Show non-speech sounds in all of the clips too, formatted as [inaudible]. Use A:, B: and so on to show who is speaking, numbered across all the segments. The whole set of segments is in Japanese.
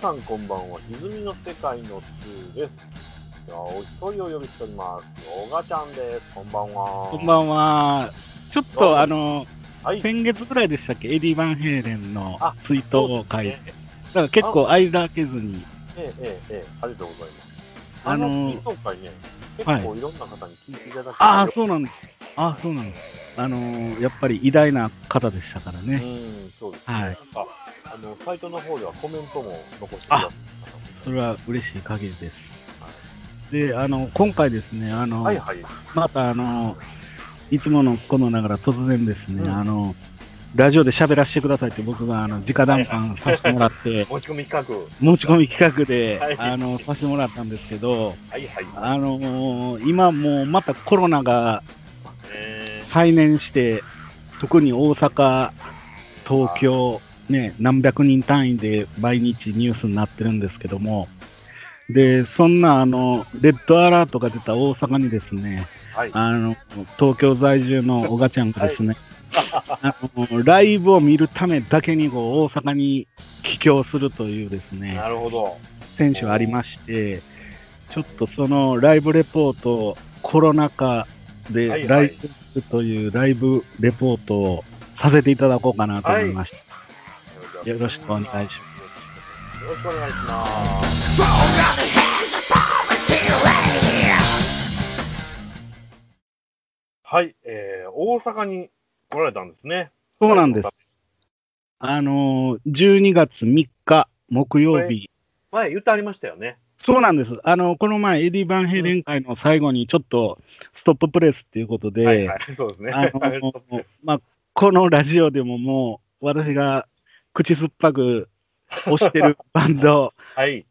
A: 皆さんこんばんは。歪みの世界の2です。では、お一人を呼びしております。おがちゃんです。こんばんは。
B: こんばんは。ちょっとあの、
A: はい。
B: 先月ぐらいでしたっけ、エディ・バンヘイレンの
A: あ
B: 追悼会。
A: え
B: だから結構間開けずに、
A: え、ええ、ええ、ありがとうございます。
B: あのー
A: 追悼会ね、結構いろんな方に聞いていただき
B: ああ、
A: う。
B: そうなんです。ああ、そうなんです。あのーやっぱり偉大な方でしたからね。
A: うん、そうですね。
B: はい
A: の、サイトの方ではコメントも残してくだ
B: それは嬉しい限りです。で、あの、今回ですね、あの、
A: はいはい。
B: またあの、いつものことながら突然ですね、
A: うん
B: あの、ラジオで喋らせてくださいって僕があの直談判させてもらって、
A: 持ち込み企画。
B: 持ち込み企画で、
A: はい
B: あの、させてもらったんですけど、
A: はいはい。
B: あのー今もうまたコロナが
A: え
B: 再燃して、特に大阪、東京、ね、何百人単位で毎日ニュースになってるんですけども、で、そんなあの、レッドアラートが出た大阪にですね、
A: ー、はい。
B: あの、東京在住のおがちゃんがですね、あのライブを見るためだけにこう大阪に帰郷するというですね、
A: なるほど。
B: 選手ありまして、ちょっとそのライブレポート、コロナ禍
A: はいはい
B: でライブというライブレポートをさせていただこうかなと思いました。よろしくお願いします
A: よろしくお願いします。はい、えー、大阪に来られたんですね。
B: そうなんです。あのー、12月3日木曜日、
A: 前言ってありましたよね。
B: そうなんです。あの、この前、エディ・バンヘイレン会の最後にちょっとストッププレスっていうことで、
A: はいはい、そうですね。
B: あの [laughs] まあ、このラジオでももう、私が口酸っぱく推してるバンド、[laughs]
A: はい、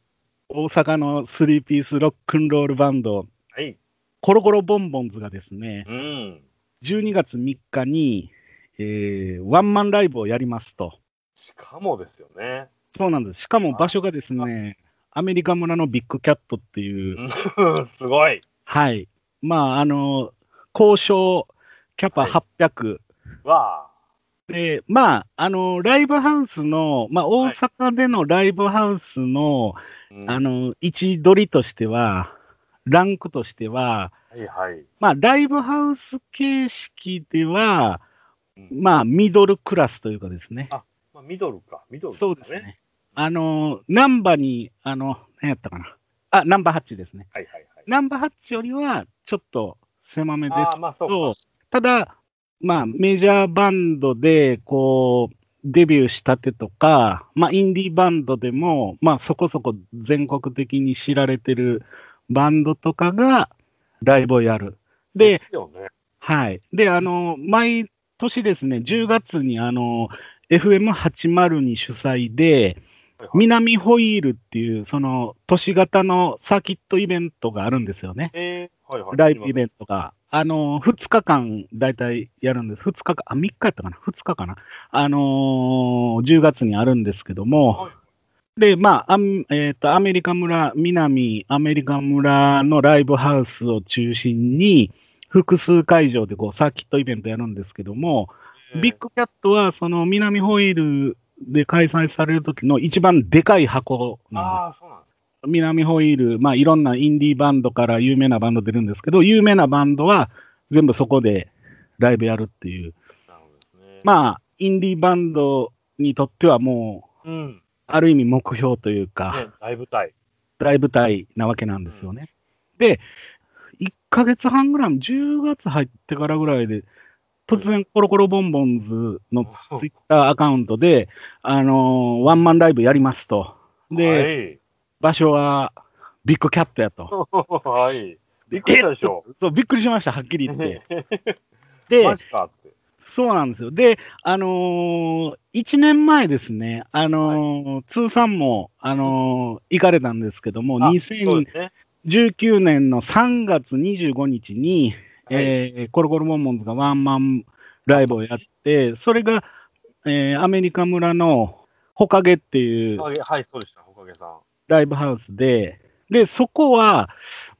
B: 大阪のスリーピースロックンロールバンド、
A: はい。
B: コロコロボンボンズがですね、
A: うん。
B: 12月3日に、えーワンマンライブをやりますと。
A: しかもですよね。
B: そうなんです。しかも場所がですね、アメリカ村のビッグキャットっていう、
A: う [laughs] んすごい。
B: はい。まあ、あの、交渉キャパ
A: はい
B: 800、
A: わ
B: で、まあ、あの、ライブハウスの、まあ、大阪でのライブハウスの、
A: あ。うん
B: あの、位置取りとしては、ランクとしては、
A: はいはい。
B: まあ、ライブハウス形式では、
A: うん
B: まあ、ミドルクラスというかですね。
A: まあ、ミドルか。ミドル、
B: そうです。ね。あの、ナンバーに、あの、何やったかな。あ、ナンバーハッチですね。
A: はいはいはい。
B: ナンバーハッチよりは、ちょっと狭めです
A: ああ、まあそう
B: と、ただ、まあ、メジャーバンドで、こう、デビューしたてとか、まあ、インディーバンドでも、まあ、そこそこ全国的に知られてるバンドとかがライブをやる。で、
A: すよね。
B: はい。で、あの、毎年ですね、10月に、あの、FM802 主催で、南ホイールっていう、その、都市型のサーキットイベントがあるんですよね。
A: えー、はいはい。
B: ライブイベントが。あの、2日間、だいたいやるんです。2日間、あ、3日やったかな ?2 日かなあのー10月にあるんですけども、
A: はい
B: で、まあ、あんえっ、と、アメリカ村、南アメリカ村のライブハウスを中心に、複数会場でこうサーキットイベントやるんですけども、ビッグキャットはその南ホイールで開催される時の一番でかい箱なんです。
A: ああ、そうなんです。
B: 南ホイール、まあいろんなインディーバンドから有名なバンド出るんですけど、有名なバンドは全部そこでライブやるっていう。
A: なるほどですね。
B: まあ、インディーバンドにとってはもう、
A: うん。
B: ある意味目標というか、
A: ね、大舞台。
B: 大舞台なわけなんですよね。で、1ヶ月半ぐらい、10月入ってからぐらいで、突然、コロコロボンボンズのツイッターアカウントで、あのーワンマンライブやりますと。で、場所はビッグキャットやと。
A: はい。はい。びっくりしたでしょ。
B: そう、びっくりしました、はっきり言って。[laughs] で
A: マ、ジかって。
B: そうなんですよ。で、あのー、1年前ですね、あのー通算も、あのー行かれたんですけども、
A: あそう
B: 2019
A: ですね。
B: 年の3月25日に、えーコロコロモンモンズがワンマンライブをやって、それが、えーアメリカ村のホカゲっていう
A: はい、はい、そうでした、おかげさん。
B: ライブハウスで、で、そこは、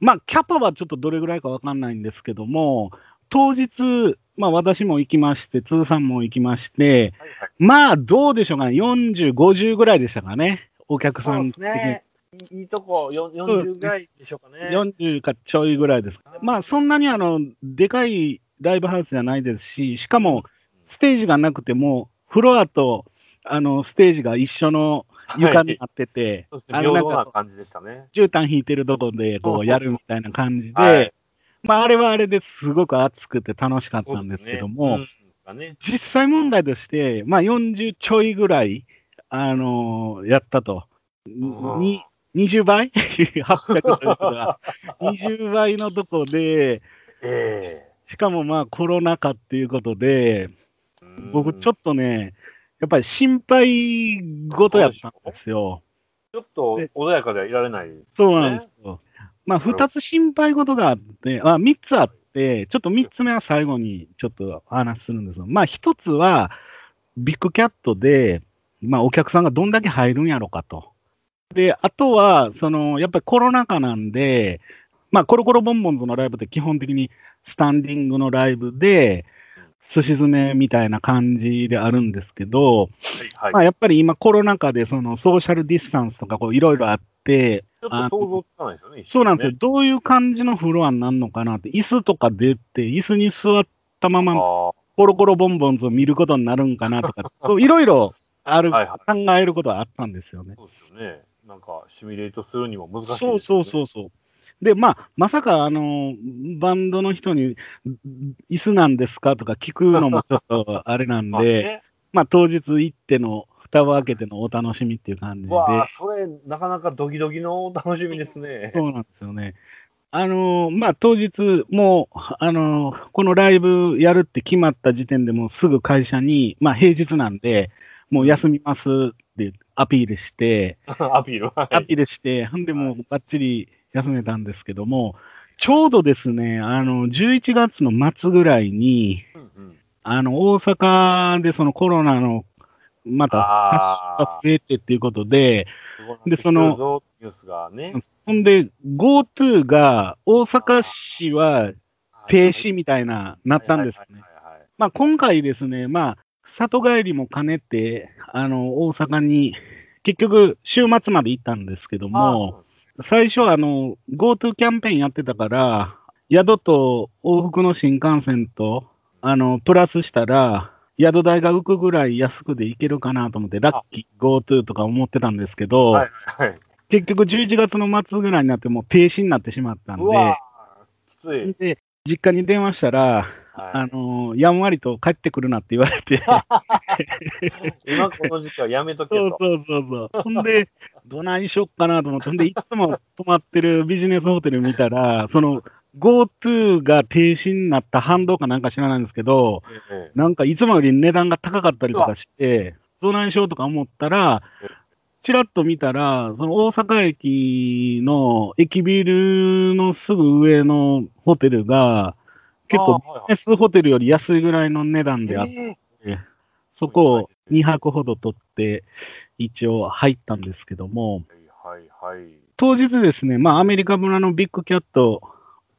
B: まあ、キャパはちょっとどれぐらいかわかんないんですけども、当日、まあ、私も行きまして、通さんも行きまして、
A: はいはい。
B: まあ、どうでしょうかね、40、50ぐらいでしたかね。お客さ
A: そうんです
B: 的に
A: ね。いいとこ、よ40ぐらいでしょうかね。
B: 40かちょいぐらいです。まあ、そんなにあの、でかいライブハウスじゃないですし、しかも、ステージがなくても、フロアと、あの、ステージが一緒の床になってて、
A: そうですね
B: あの、
A: 平
B: なんか、
A: 感じでしたね。
B: 絨毯引いてるとこで、こう、やるみたいな感じで、
A: はい
B: まあ、あれはあれですごく熱くて楽しかったんですけども、
A: そうですね
B: 実際問題として、まあ、40ちょいぐらい、あのやったと。
A: うん
B: に20倍 [laughs] ?800 ということが。20倍のとこで、
A: え
B: しかもまあコロナ禍っていうことで、
A: え
B: 僕ちょ
A: っ
B: っとね、やっぱり心配事やったんですよ。
A: と、ちょっと穏やかではいられない。
B: そうなんですよ。まあ、2つ心配事があって、あ3つあって、ちょっと3つ目は最後にちょっとお話しするんですよ。まあ、1つは、ビッグキャットで、まあ、お客さんがどんだけ入るんやろかと。で、あとは、その、やっぱりコロナ禍なんで、まあ、コロコロボンボンズのライブって基本的にスタンディングのライブで、寿司詰めみたいな感じであるんですけど、
A: はい。
B: まあ、やっぱり今コロナ禍でそのソーシャルディスタンスとかいろいろあって、
A: ちょっと想像つかないですよね。
B: そうなんですよ。
A: ね。
B: どういう感じのフロアになるのかなって、椅子とか出て、椅子に座ったまま
A: あ
B: コロコロボンボンズを見ることになるんかなとか、[laughs] いろいろある、
A: はいは
B: 考えることはあったんですよね
A: あ、。そうですよね。なんか、シミュレートするにも難しいです
B: そうそうそうそう。で、まあ、まさか、あの、バンドの人に、椅子なんですかとか聞くのもちょっとあれなん [laughs]
A: まあ
B: で、
A: ね
B: まあ、当日行っての、蓋を開けてのお楽しみっていう感じで。
A: わあ、それ、なかなかドキドキのお楽しみですね。
B: そうなんですよね。あのーまあ、当日、もう、あのーこのライブやるって決まった時点でもうすぐ会社に、まあ、平日なんで、もう休みますってアピールして、[laughs]
A: アピール。はい
B: アピールして、ほんでもうバッチリ休めたんですけども、ちょうどですね、あの、11月の末ぐらいに、
A: うんうん。
B: あの、大阪でそのコロナの、また、発症が増えてっていうことで、でその
A: ね。
B: ほんで、GoTo が大阪市は停止みたいな、なったんですよね。まあ、今回ですね、まあ、里帰りも兼ねて、あの、大阪に、結局、週末まで行ったんですけども、最初、あの、GoTo キャンペーンやってたから、宿と往復の新幹線と、あの、プラスしたら、宿代が浮くぐらい安くで行けるかなと思って、ラッキー GoTo とか思ってたんですけど、
A: はいはいはい。
B: 結局11月の末ぐらいになってもう停止になってしまったん
A: うわきつい。
B: で、で、実家に電話したら、あ
A: は
B: のーやんわりと帰ってくるなって言われて、
A: い、[laughs] 今この時期はやめとけと。
B: そうそうそうそう。ほんで、どないしよっかなと思って、ほんで、いつも泊まってるビジネスホテル見たら、その、GoTo が停止になった反動かなんか知らないんですけど、
A: ええ
B: なんかいつもより値段が高かったりとかして、どないしようとか思ったら
A: え、
B: ちらっと見たら、その大阪駅の駅ビルのすぐ上のホテルが、結構ビジネスホテルより安いぐらいの値段であって、
A: え
B: そこを2泊ほど取って、一応入ったんですけども、
A: えはいはいはい。
B: 当日ですね、まあアメリカ村のビッグキャット、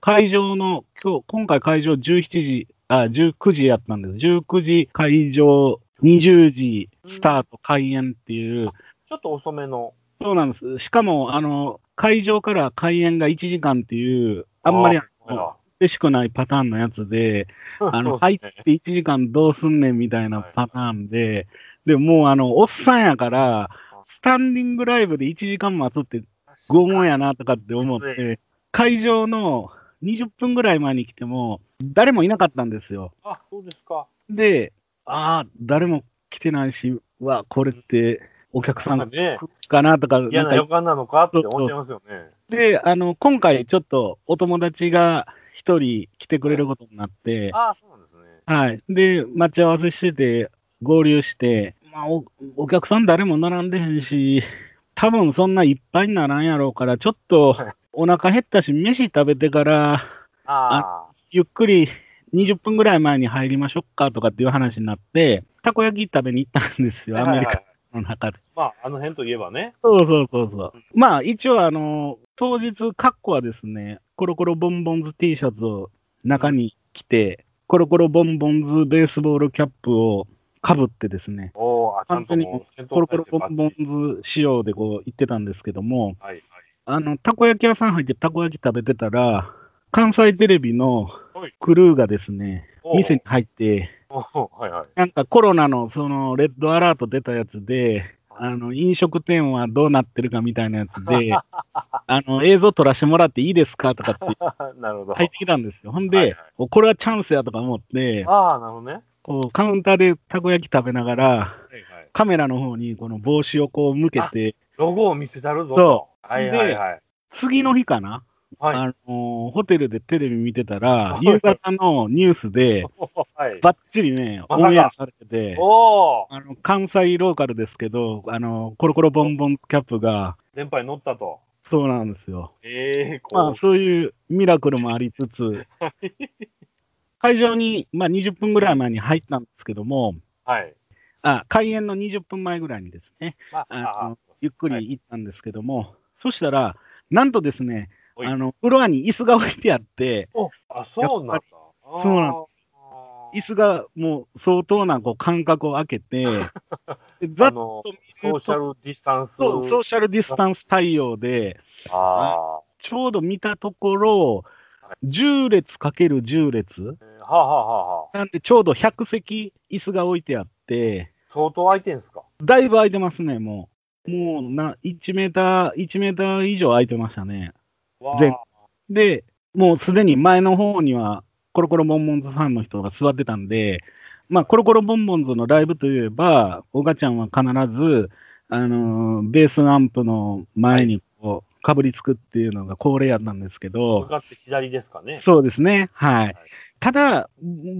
B: 会場の、今日、今回会場17時、あ、19時やったんです。19時会場、20時スタート開演っていう、
A: ちょっと遅めの。
B: そうなんです。しかも、あの、会場から開演が1時間っていう、あんまりあしくないパターンのやつで、あの、入って1時間どうすんねんみたいなパターンで、で、もうあの、おっさんやから、スタンディングライブで1時間待つって拷問やなとかって思って、会場の20分ぐらい前に来ても、誰もいなかったんですよ。
A: あ、そうですか。
B: で、ああ、誰も来てないし、うわ、これってお客さんが来
A: ね
B: るかなとか、
A: 嫌な
B: なんか
A: 予感なのかって思っちゃいますよね。
B: で、あの、今回ちょっとお友達が一人来てくれることになって、
A: あそうなんですね。
B: はい。で、待ち合わせしてて、合流して、まあお、お客さん誰も並んでへんし、多分そんないっぱいにならんやろうから、ちょっと [laughs] お腹減ったし、飯食べてから、
A: あ
B: ゆっくり20分ぐらい前に入りましょうかとかっていう話になって、たこ焼き食べに行ったんです
A: あ。
B: よ、
A: はいはいはい
B: アメリカの中で。
A: まあ、あの辺といえばね。
B: そうそうそうそう。まあ、一応、あの、当日、カッコはですね、コロコロボンボンズ T シャツを中に着て、コロコロボンボンズベースボールキャップをかぶってですね、
A: おおああ、ちゃんともう、戦
B: コロコロボンボンズ仕様でこう行ってたんですけども、
A: はいはい。
B: あの、たこ焼き屋さん入ってたこ焼き食べてたら、関西テレビの
A: はい
B: クルーがですね、店に入って、
A: おはいはい。
B: なんかコロナのそのレッドアラート出たやつで、あの、飲食店はどうなってるかみたいなやつで、[laughs] あの、映像撮らせてもらっていいですかとかって。[laughs] 入ってきたんですよ。ほんで、
A: はいはい
B: おこれはチャンスやとか思って、
A: ああ、なるほどね。
B: こう、カウンターでたこ焼き食べながら、
A: はいはい。
B: カメラの方にこの帽子をこう向けて、
A: ロゴを見せたるぞと。
B: そう
A: はいはいはい。
B: 次の日かな、
A: はい。
B: あのーホテルでテレビ見てたら、夕方のニュースで、
A: はい。
B: ばっちりね、オンエアされてて、あの関西ローカルですけど、あのコロコロボンボンズキャップが、
A: 電波に乗ったと。
B: そうなんですよ。
A: ええ
B: まあ、
A: こ
B: そういうミラクルもありつつ、[laughs] 会場に、まあ、20分ぐらい前に入ったんですけども、
A: う。はい。
B: あ開演の20分前ぐらいにですね、
A: あ
B: ゆっくり行ったんですけども、そしたら、なんとですね、
A: はい
B: あのフロアに椅子が置いてあって、
A: おあ、そうなんだ。
B: そうなんです椅子がもう相当なこう間隔を空けて、で [laughs] ざっと見
A: ソーシャルディスタンス。
B: そうソーシャルディスタンス対応で、
A: あ
B: ちょうど見たところ、10列かける10列、
A: あ。えーはあ、はあはあはあ、
B: なんでちょうど100席椅子が置いてあって、
A: 相当空いてんすか？
B: だいぶ空いてますね、もう。もうな1メーター、1メーター以上空いてましたね。で、もうすでに前の方には、コロコロボンボンズファンの人が座ってたんで、まあ、コロコロボンボンズのライブといえば、おがちゃんは必ず、あのーベースアンプの前にこう、かぶりつくっていうのが恒例やったんですけ
A: 向
B: ど、
A: かって左ですかね。
B: そうですね、はい。
A: はい
B: ただ、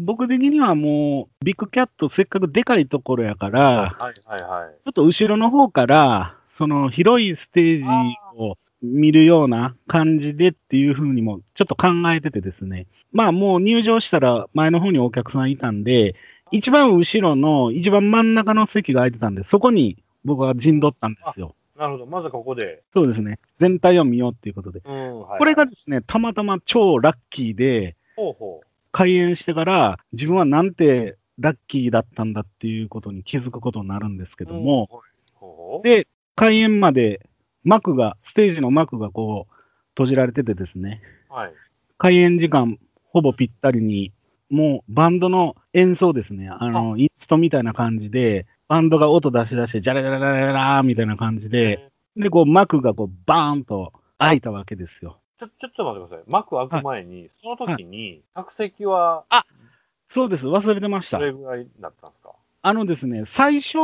B: 僕的にはもう、ビッグキャット、せっかくでかいところやから、
A: はいはいはい。
B: ちょっと後ろの方から、その広いステージを見るような感じでっていうふうにもちょっと考えててですね。まあもう入場したら前の方にお客さんいたんで、一番後ろの一番真ん中の席が空いてたんで、そこに僕は陣取ったんですよ。
A: なるほど。まずはここで。
B: そうですね。全体を見ようっていうことで。
A: うん。はい、
B: これがですね、たまたま超ラッキーで、
A: ほうほ
B: 開演してから自分はなんてラッキーだったんだっていうことに気づくことになるんですけ
A: う。
B: ども、
A: うん、はいほう
B: で、開演まで幕が、ステージの幕がこう閉じられててですね、
A: はい。
B: 開演時間ほぼぴったりに、もうバンドの演奏ですね、あの、インストみたいな感じで、バンドが音出し出して、ジャラジャラジャラジャラーみたいな感じで、
A: え
B: で、こう幕がこうバーンと開いたわけですよ。
A: ーちょ、ちょっと待ってください。幕開く前に、その時に、客席は、
B: そうです、忘れてました
A: ど。れぐらいだったんですか？
B: あのですね、最初、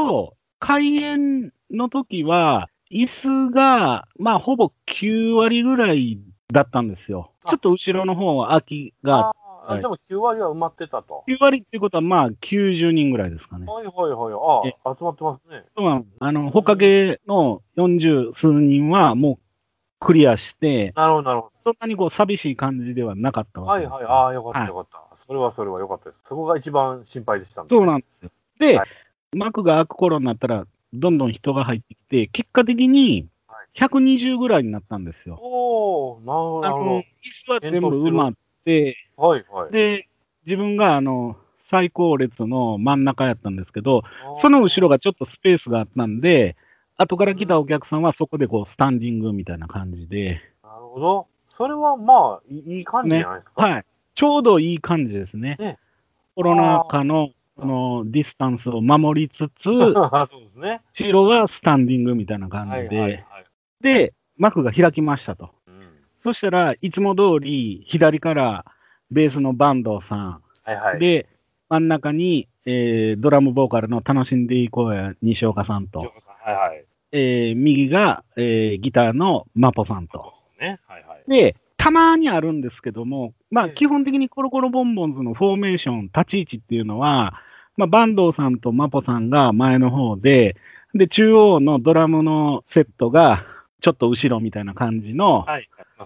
B: 開演の時は、椅子が、まあ、ほぼ9割ぐらいだったんですよ。
A: あ
B: ちょっと後ろの方は空きが、
A: ああ、
B: はい
A: でも9割は埋まってたと。
B: 9割っていうことは、まあ、90人ぐらいですかね。
A: はいはいはい。ああ、集まってますね。
B: まあ、あの、ほかげの40数人はもうクリアして、
A: なるほどなるほ
B: そんなにこう寂しい感じではなかった
A: ど。
B: わけです。
A: はいはい。ああ、よかっ
B: はい
A: たよかった。それはそれはよかったです。そこが一番心配でしたんで。
B: そうなんですよ。で、
A: はい
B: 幕が開く頃になったら、どんどん人が入ってきて、結果的に
A: はい
B: 120ぐらいになったんですよ。
A: おおなるほど
B: 椅子は全部埋まって、
A: ど。はいはい。
B: で、自分があの、最高列の真ん中やったんですけど、その後ろがちょっとスペースがあったんで、後から来たお客さんはそこでこう、スタンディングみたいな感じで、
A: なるほど。それはまあ、いい感じじゃないですか。
B: はい。ちょうどいい感じですね。
A: ね
B: コロナ禍のそのディスタンスを守りつつ、[laughs]
A: そうですね。
B: 後ろがスタンディングみたいな感じで、
A: はいはいはい。
B: で、幕が開きましたと。
A: うん
B: そしたらいつも通り左からベースの坂東さん、
A: はいはい。
B: で、真ん中に、えードラムボーカルの楽しんでいこうや西岡さんと、
A: はいはい。
B: えー右が、えーギターのマポさんと。
A: ね。はいはい。
B: で、たまにあるんですけども、まあ、
A: ええ
B: 基本的にコロコロボンボンズのフォーメーション、立ち位置っていうのは、まあ、坂東さんとマポさんが前の方で、で、中央のドラムのセットがちょっと後ろみたいな感じの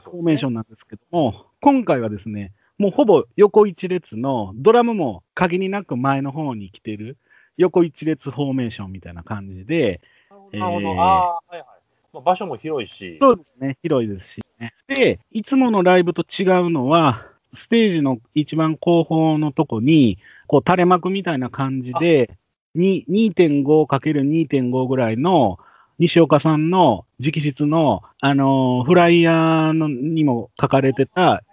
B: フォーメーションなんですけども、今回はですね、もうほぼ横一列の、ドラムも限りなく前の方に来てる、横一列フォーメーションみたいな感じで、
A: なるほど。
B: えー
A: ああ、はいはい。まあ、場所も広いし。
B: そうですね、広いですしね。で、いつものライブと違うのは、ステージの一番後方のとこに、こう垂れ幕みたいな感じで、に 2.5×2.5 ぐらいの西岡さんの直筆の、あの、フライヤーのにも書かれてた、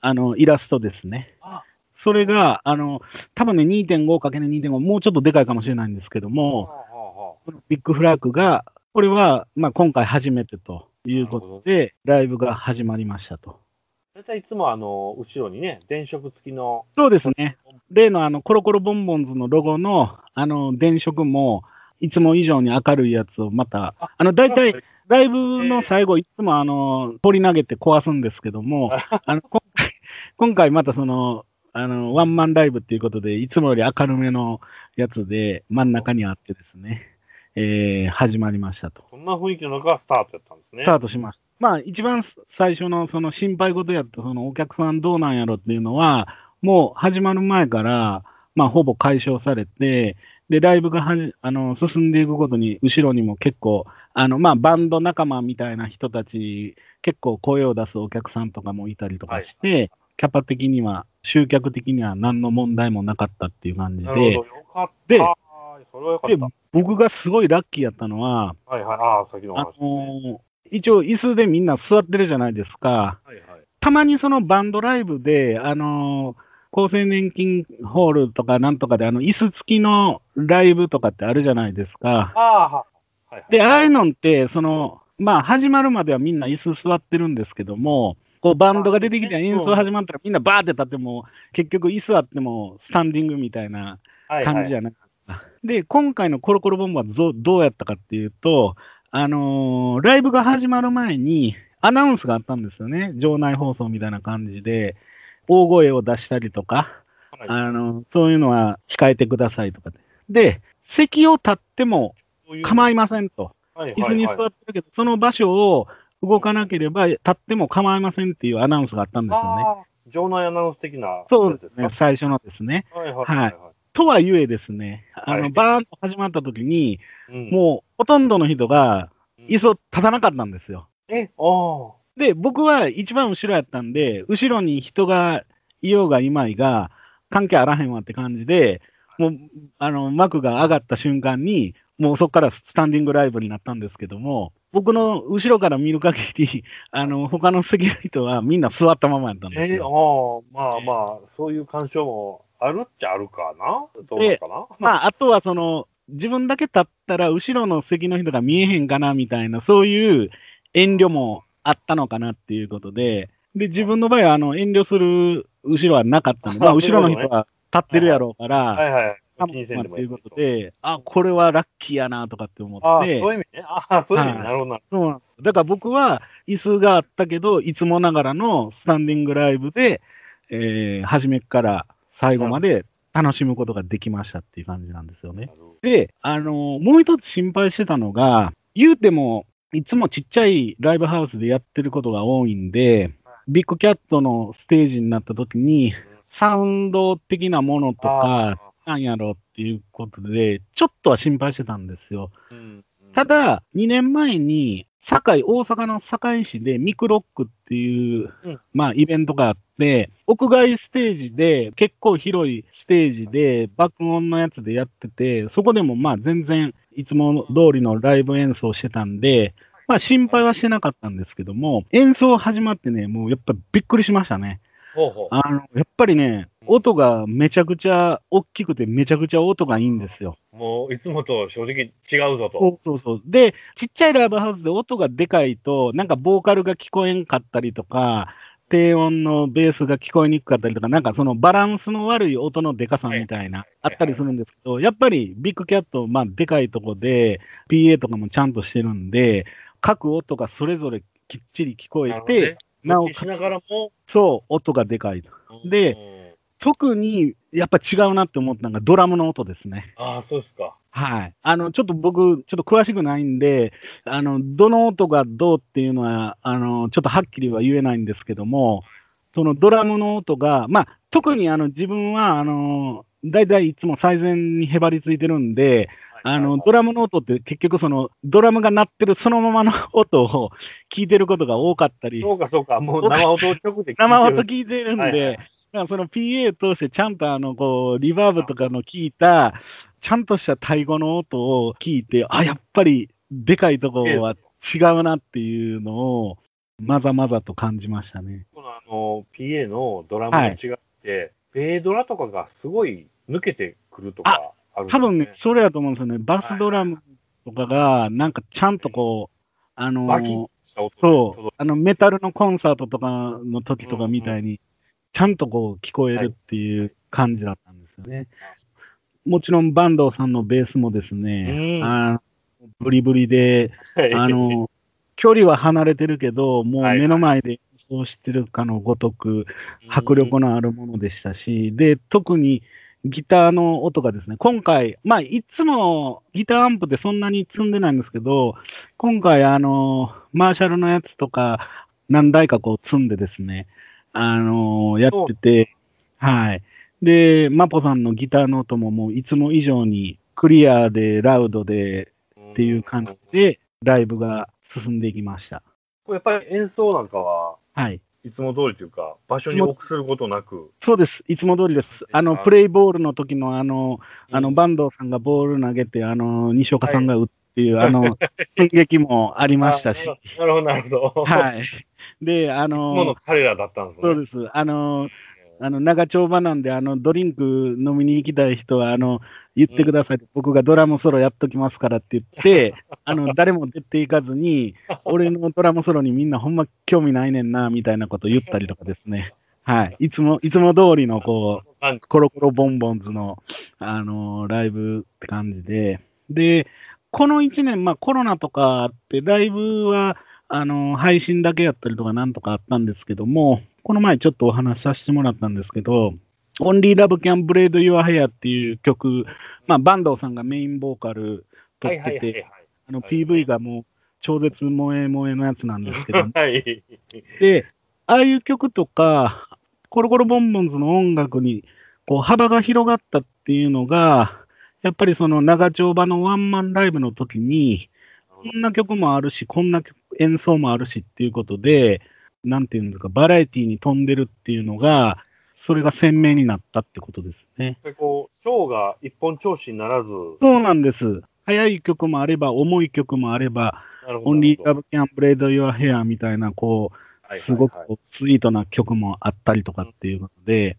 B: あの、イラストですね
A: あ。
B: それが、あの、多分ね、2.5×2.5、もうちょっとでかいかもしれないんですけども、ビッグフラッグが、これは、まあ、今回初めてということで、ライブが始まりましたと。
A: 大体いつもあの、後ろにね、電飾付きの、
B: そうですね。例のあの、コロコロボンボンズのロゴの、あの、電飾も、いつも以上に明るいやつをまた、あの、大体、ライブの最後、いつもあの、取り投げて壊すんですけども、あの、今回、今回またその、あの、ワンマンライブっていうことで、いつもより明るめのやつで、真ん中にあってですね、えー、始まりましたと。
A: そんな雰囲気の中、スタートやったんですね。
B: スタートしました。まあ、一番最初のその心配事やった、そのお客さんどうなんやろっていうのは、もう始まる前から、まあ、ほぼ解消されて、で、ライブがはじあの進んでいくことに、後ろにも結構、あの、まあ、バンド仲間みたいな人たち、結構声を出すお客さんとかもいたりとかして、キャパ的には、集客的には何の問題もなかったっていう感じで
A: なるほど、、よかった。
B: で
A: それはよか
B: で
A: った。
B: 僕がすごいラッキーやったのは、
A: はいはい。ああ、先の
B: あ
A: 話、ね。
B: の一応椅子でみんな座ってるじゃないですか。
A: はいはい。
B: たまにそのバンドライブで、あの厚生年金ホールとかなんとかで、あの、椅子付きのライブとかってあるじゃないですか。
A: ああ、ははいはい。
B: で、ああいうのって、その、まあ、始まるまではみんな椅子座ってるんですけども、こう、バンドが出てきて演奏始まったらみんなバーって立っても、結局椅子あってもスタンディングみたいな感じじゃない。で、今回のコロコロボンバーズどうどうやったかっていうと、あのーライブが始まる前にアナウンスがあったんですよね。場内放送みたいな感じで、大声を出したりとか、
A: はい
B: あのそういうのは控えてくださいとかで。で、席を立っても構いませんと。
A: はい
B: 椅子に座ってるけど、その場所を動かなければ立っても構いませんっていうアナウンスがあったんですよね。
A: 場内アナウンス的な。
B: そうですね
A: や、
B: 最初のですね。
A: つはいはいはいはい。
B: とはいえですね、あの、
A: はい
B: バーンと始まった時に、
A: うん、
B: もうほとんどの人が
A: うん
B: 椅子を立たなかったんですよ。
A: え、ああ。
B: で、僕は一番後ろやったんで、後ろに人がいようがいまいが、関係あらへんわって感じで、もう、あの、幕が上がった瞬間に、もうそこからスタンディングライブになったんですけども、僕の後ろから見る限り、あの、他の席の人はみんな座ったままやったんです
A: え
B: よ。
A: ああ、まあまあ、そういう干渉もあるっちゃあるかな？どうなのかな？
B: まあ、あとはその、自分だけ立ったら後ろの席の人が見えへんかなみたいな、そういう遠慮もあったのかなっていうことで、で、自分の場合はあの遠慮する後ろはなかったので、まあ、後ろの人は立ってるやろうから、
A: はいはい。
B: あ
A: 気にせんでも
B: と。いうことで、あ、これはラッキーやなとかって思
A: ああ、
B: って、
A: そういう意味ね。ああ、そういう意味、
B: はい。
A: なるほど
B: そうなんです。だから僕は椅子があったけど、いつもながらのスタンディングライブで、えー初めから最後まで楽しむことができましたっていう感じなんですよね。で、あのもう一つ心配してたのが、言うても、いつもちっちゃいライブハウスでやってることが多いんで、ビッグキャットのステージになった時に、サウンド的なものとか、なんやろうっていうことで、ちょっとは心配してたんですよ。
A: うん。うん。
B: た、だ、2年前に、堺、大阪の堺市でミクロックっていう、
A: うん。
B: まあ、イベントがあって、屋外ステージで、結構広いステージで、爆音のやつでやってて、そこでもまあ全然、いつも通りのライブ演奏してたんで、まあ心配はしてなかったんですけども、演奏始まってね、もうやっぱびっくりしましたね。
A: ほうほう。
B: あの、やっぱりね、音がめちゃくちゃ大きくて、めちゃくちゃ音がいいんですよ。
A: もう、いつもと正直違うぞと。
B: そうそうそう。で、ちっちゃいライブハウスで音がでかいと、なんかボーカルが聞こえんかったりとか、低音のベースが聞こえにくかったりとか、なんかそのバランスの悪い音のでかさみたいな、あったりするんですけど、やっぱりビッグキャット、まあでかいとこで、PA とかもちゃんとしてるんで、各音がそれぞれきっちり聞こえて、
A: な
B: おかつ、そう、音がでかい。で特にやっぱ違うなって思ったのがドラムの音ですね。
A: ああ、そうですか。
B: はい。あの、ちょっと僕、ちょっと詳しくないんで、あの、どの音がどうっていうのは、あの、ちょっとはっきりは言えないんですけども、そのドラムの音が、まあ、特にあの、自分は、あの、大体いつも最前にへばりついてるんで、あの、ドラムの音って結局その、ドラムが鳴ってるそのままの音を聞いてることが多かったり、
A: そうか、そうか。もう生音を直で聞いてる。
B: 生音聞いてるんで、
A: はいはい
B: その PA 通してちゃんとあの、こう、リバーブとかの効いた、ちゃんとしたタイ語の音を聞いて、あ、やっぱりでかいところは違うなっていうのを、まざまざと感じましたね。
A: このあの、PA のドラムが違って、ベイドラとかがすごい抜けてくるとかあるんですよ
B: 多分ね、それやと思うんですよね。バスドラムとかが、なんかちゃんとこう、あの
A: バキッとした音
B: そう、あのメタルのコンサートとかの時とかみたいに、ちゃんとこう聞こえるっていう感じだったんですよね。もちろん、坂東さんのベースもですね、
A: うん。
B: あのブリブリで、
A: はい。
B: あの、距離は離れてるけど、もう
A: はい
B: 目の前で演奏してるかのごとく、迫力のあるものでしたし、で、特にギターの音がですね、今回、まあ、いつもギターアンプでそんなに積んでないんですけど、今回、あの、マーシャルのやつとか、何台かこう積んでですね、あの、やってて、はい。で、マポさんのギターの音ももういつも以上にクリアで、ラウドでっていう感じで、ライブが進んでいきました。
A: やっぱり演奏なんかは、
B: はい。
A: いつも通りというか、場所に臆することなく。
B: そうです。いつも通りです。あの、
A: か
B: プレイボールの時のあの、あの、
A: うん
B: 坂東さんがボール投げて、あの、西岡さんが打つっていう、あの、[laughs] 寸劇もありましたし、
A: あなるほど、なるほど。い。
B: はい。で、あ
A: いつもの
B: の、
A: 彼らだったんですね。
B: そうです。あの、あの、長丁場なんで、あの、ドリンク飲みに行きたい人は、あの、言ってください。僕がドラムソロやっときますからって言って、[laughs] あの、誰も出ていかずに、俺のドラムソロにみんなほんま興味ないねんな、みたいなこと言ったりとかですね。はい。いつも、いつも通りの、こう、コロコロボンボンズの、あのーライブって感じで、で、この1年、まあコロナとかあって、ライブは、あのー配信だけやったりとかなんとかあったんですけども、この前ちょっとお話しさせてもらったんですけど、Only Love Can Braid Your Hair っていう曲、まあ、坂東さんがメインボーカル撮
A: はい
B: ってて、PV がもう超絶萌え萌えのやつなんですけど、[laughs]
A: はい。
B: で、ああいう曲とか、コロコロボンボンズの音楽にこう幅が広がったっていうのが、やっぱりその長丁場のワンマンライブの時に、こんな曲もあるし、こんな曲演奏もあるしっていうことで、なんていうんですか、バラエティに飛んでるっていうのが、それが鮮明になったってことですね。
A: でこう、ショーが一本調子にならず、
B: そうなんです。速い曲もあれば、重い曲もあれば。Only Love Can Braid Your Hair みたいな、こう、すごくスイートな曲もあったりとかっていうことで、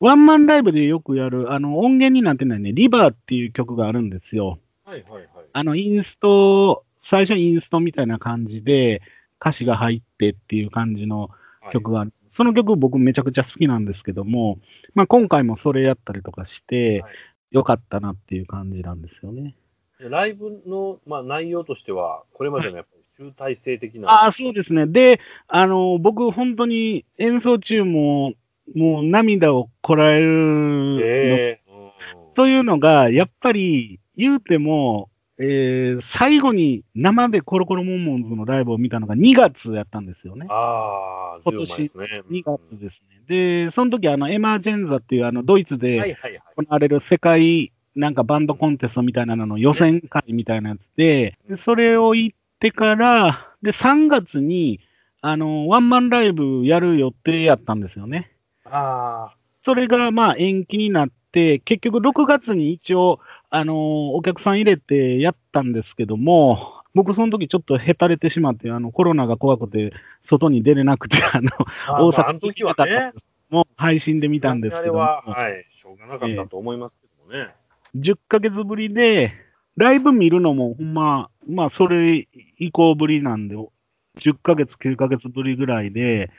B: ワンマンライブでよくやる、あの、音源になってないね、リバーっていう曲があるんですよ。
A: はいはいはい。
B: あの、インスト、最初インストみたいな感じで、歌詞が入ってっていう感じの曲がある。その曲僕めちゃくちゃ好きなんですけども、まあ今回もそれやったりとかして
A: はい、
B: よかったなっていう感じなんですよね。
A: でライブの、まあ、内容としては、これまでのやっぱり集大成的な。
B: ああ、そうですね。で、あの、僕本当に演奏中も、もう涙をこらえるの
A: ええうん
B: というのが、やっぱり言うても、えー最後に生でコロコロモンモンズのライブを見たのが2月やったんですよね。
A: ああ、
B: 今年
A: 10枚ですね。
B: 2月ですね。で、その時あの、エマージェンザっていうあの、ドイツ
A: はい
B: で。行われる世界なんかバンドコンテストみたいなのの予選会みたいなやつで、でそれを行ってから、で、3月に、あの、ワンマンライブやる予定やったんですよね。
A: あ
B: それがまあ延期になって、結局6月に一応、あのーお客さん入れてやったんですけども、僕その時ちょっとへたれてしまって、あのコロナが怖くて、外に出れなくて、[laughs] あの、
A: あ。
B: 大阪に行けたん、ですもう配信で見たんですけども、
A: は、はい、しょうがなかったと思いますけどもね。
B: 10ヶ月ぶりで、ライブ見るのもほんま、まあそれ以降ぶりなんで、10ヶ月、9ヶ月ぶりぐらいで、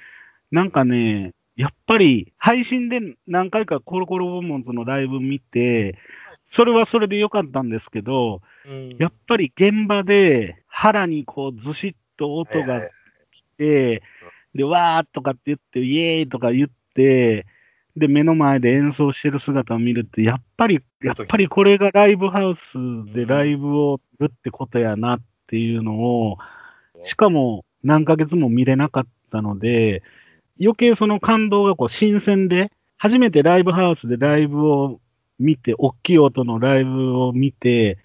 B: なんかね、やっぱり配信で何回かコロコロボンボンズのライブ見て、それはそれで良かったんですけど、
A: うん。
B: やっぱり現場で腹にこうずしっと音が来て、で、わーとかって言って、イエーイとか言って、で、目の前で演奏してる姿を見ると、やっぱり、やっぱりこれがライブハウスでライブをするってことやなっていうのを、しかも何ヶ月も見れなかったので、余計その感動がこう新鮮で、初めてライブハウスでライブを見て、大きい音のライブを見て、